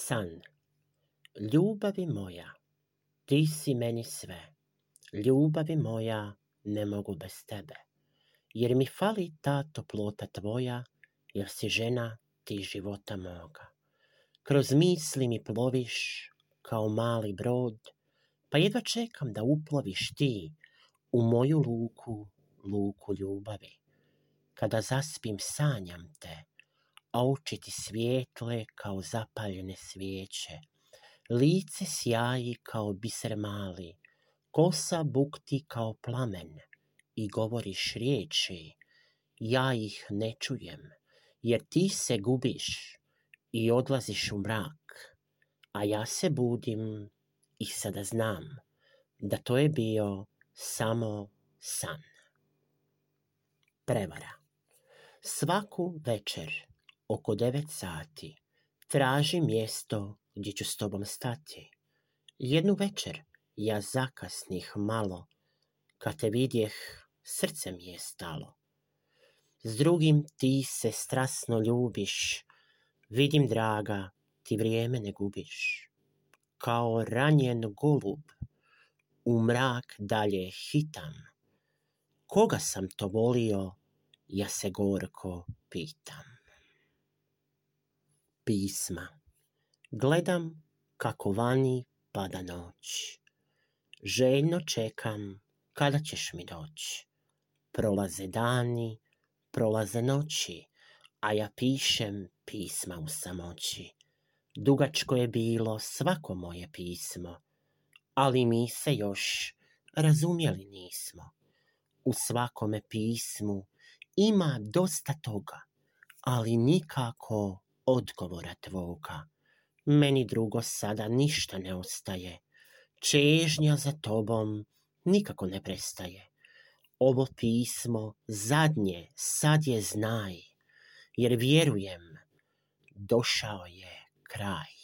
San, ljubavi moja, ti si meni sve. Ljubavi moja, ne mogu bez tebe. Jer mi fali ta toplota tvoja, jer si žena ti života moga. Kroz misli mi ploviš kao mali brod, pa jedva čekam da uploviš ti u moju luku, luku ljubavi. Kada zaspim sanjam te, a ti svijetle kao zapaljene svijeće. Lice sjaji kao biser mali, kosa bukti kao plamen i govoriš riječi, ja ih ne čujem, jer ti se gubiš i odlaziš u mrak, a ja se budim i sada znam da to je bio samo san. Prevara. Svaku večer oko devet sati traži mjesto gdje ću s tobom stati. Jednu večer ja zakasnih malo, kad te vidjeh srce mi je stalo. S drugim ti se strasno ljubiš, vidim draga, ti vrijeme ne gubiš. Kao ranjen golub, u mrak dalje hitam. Koga sam to volio, ja se gorko pitam pisma. Gledam kako vani pada noć. Željno čekam kada ćeš mi doći. Prolaze dani, prolaze noći, a ja pišem pisma u samoći. Dugačko je bilo svako moje pismo, ali mi se još razumjeli nismo. U svakome pismu ima dosta toga, ali nikako odgovora tvoga. Meni drugo sada ništa ne ostaje. Čežnja za tobom nikako ne prestaje. Ovo pismo zadnje sad je znaj, jer vjerujem, došao je kraj.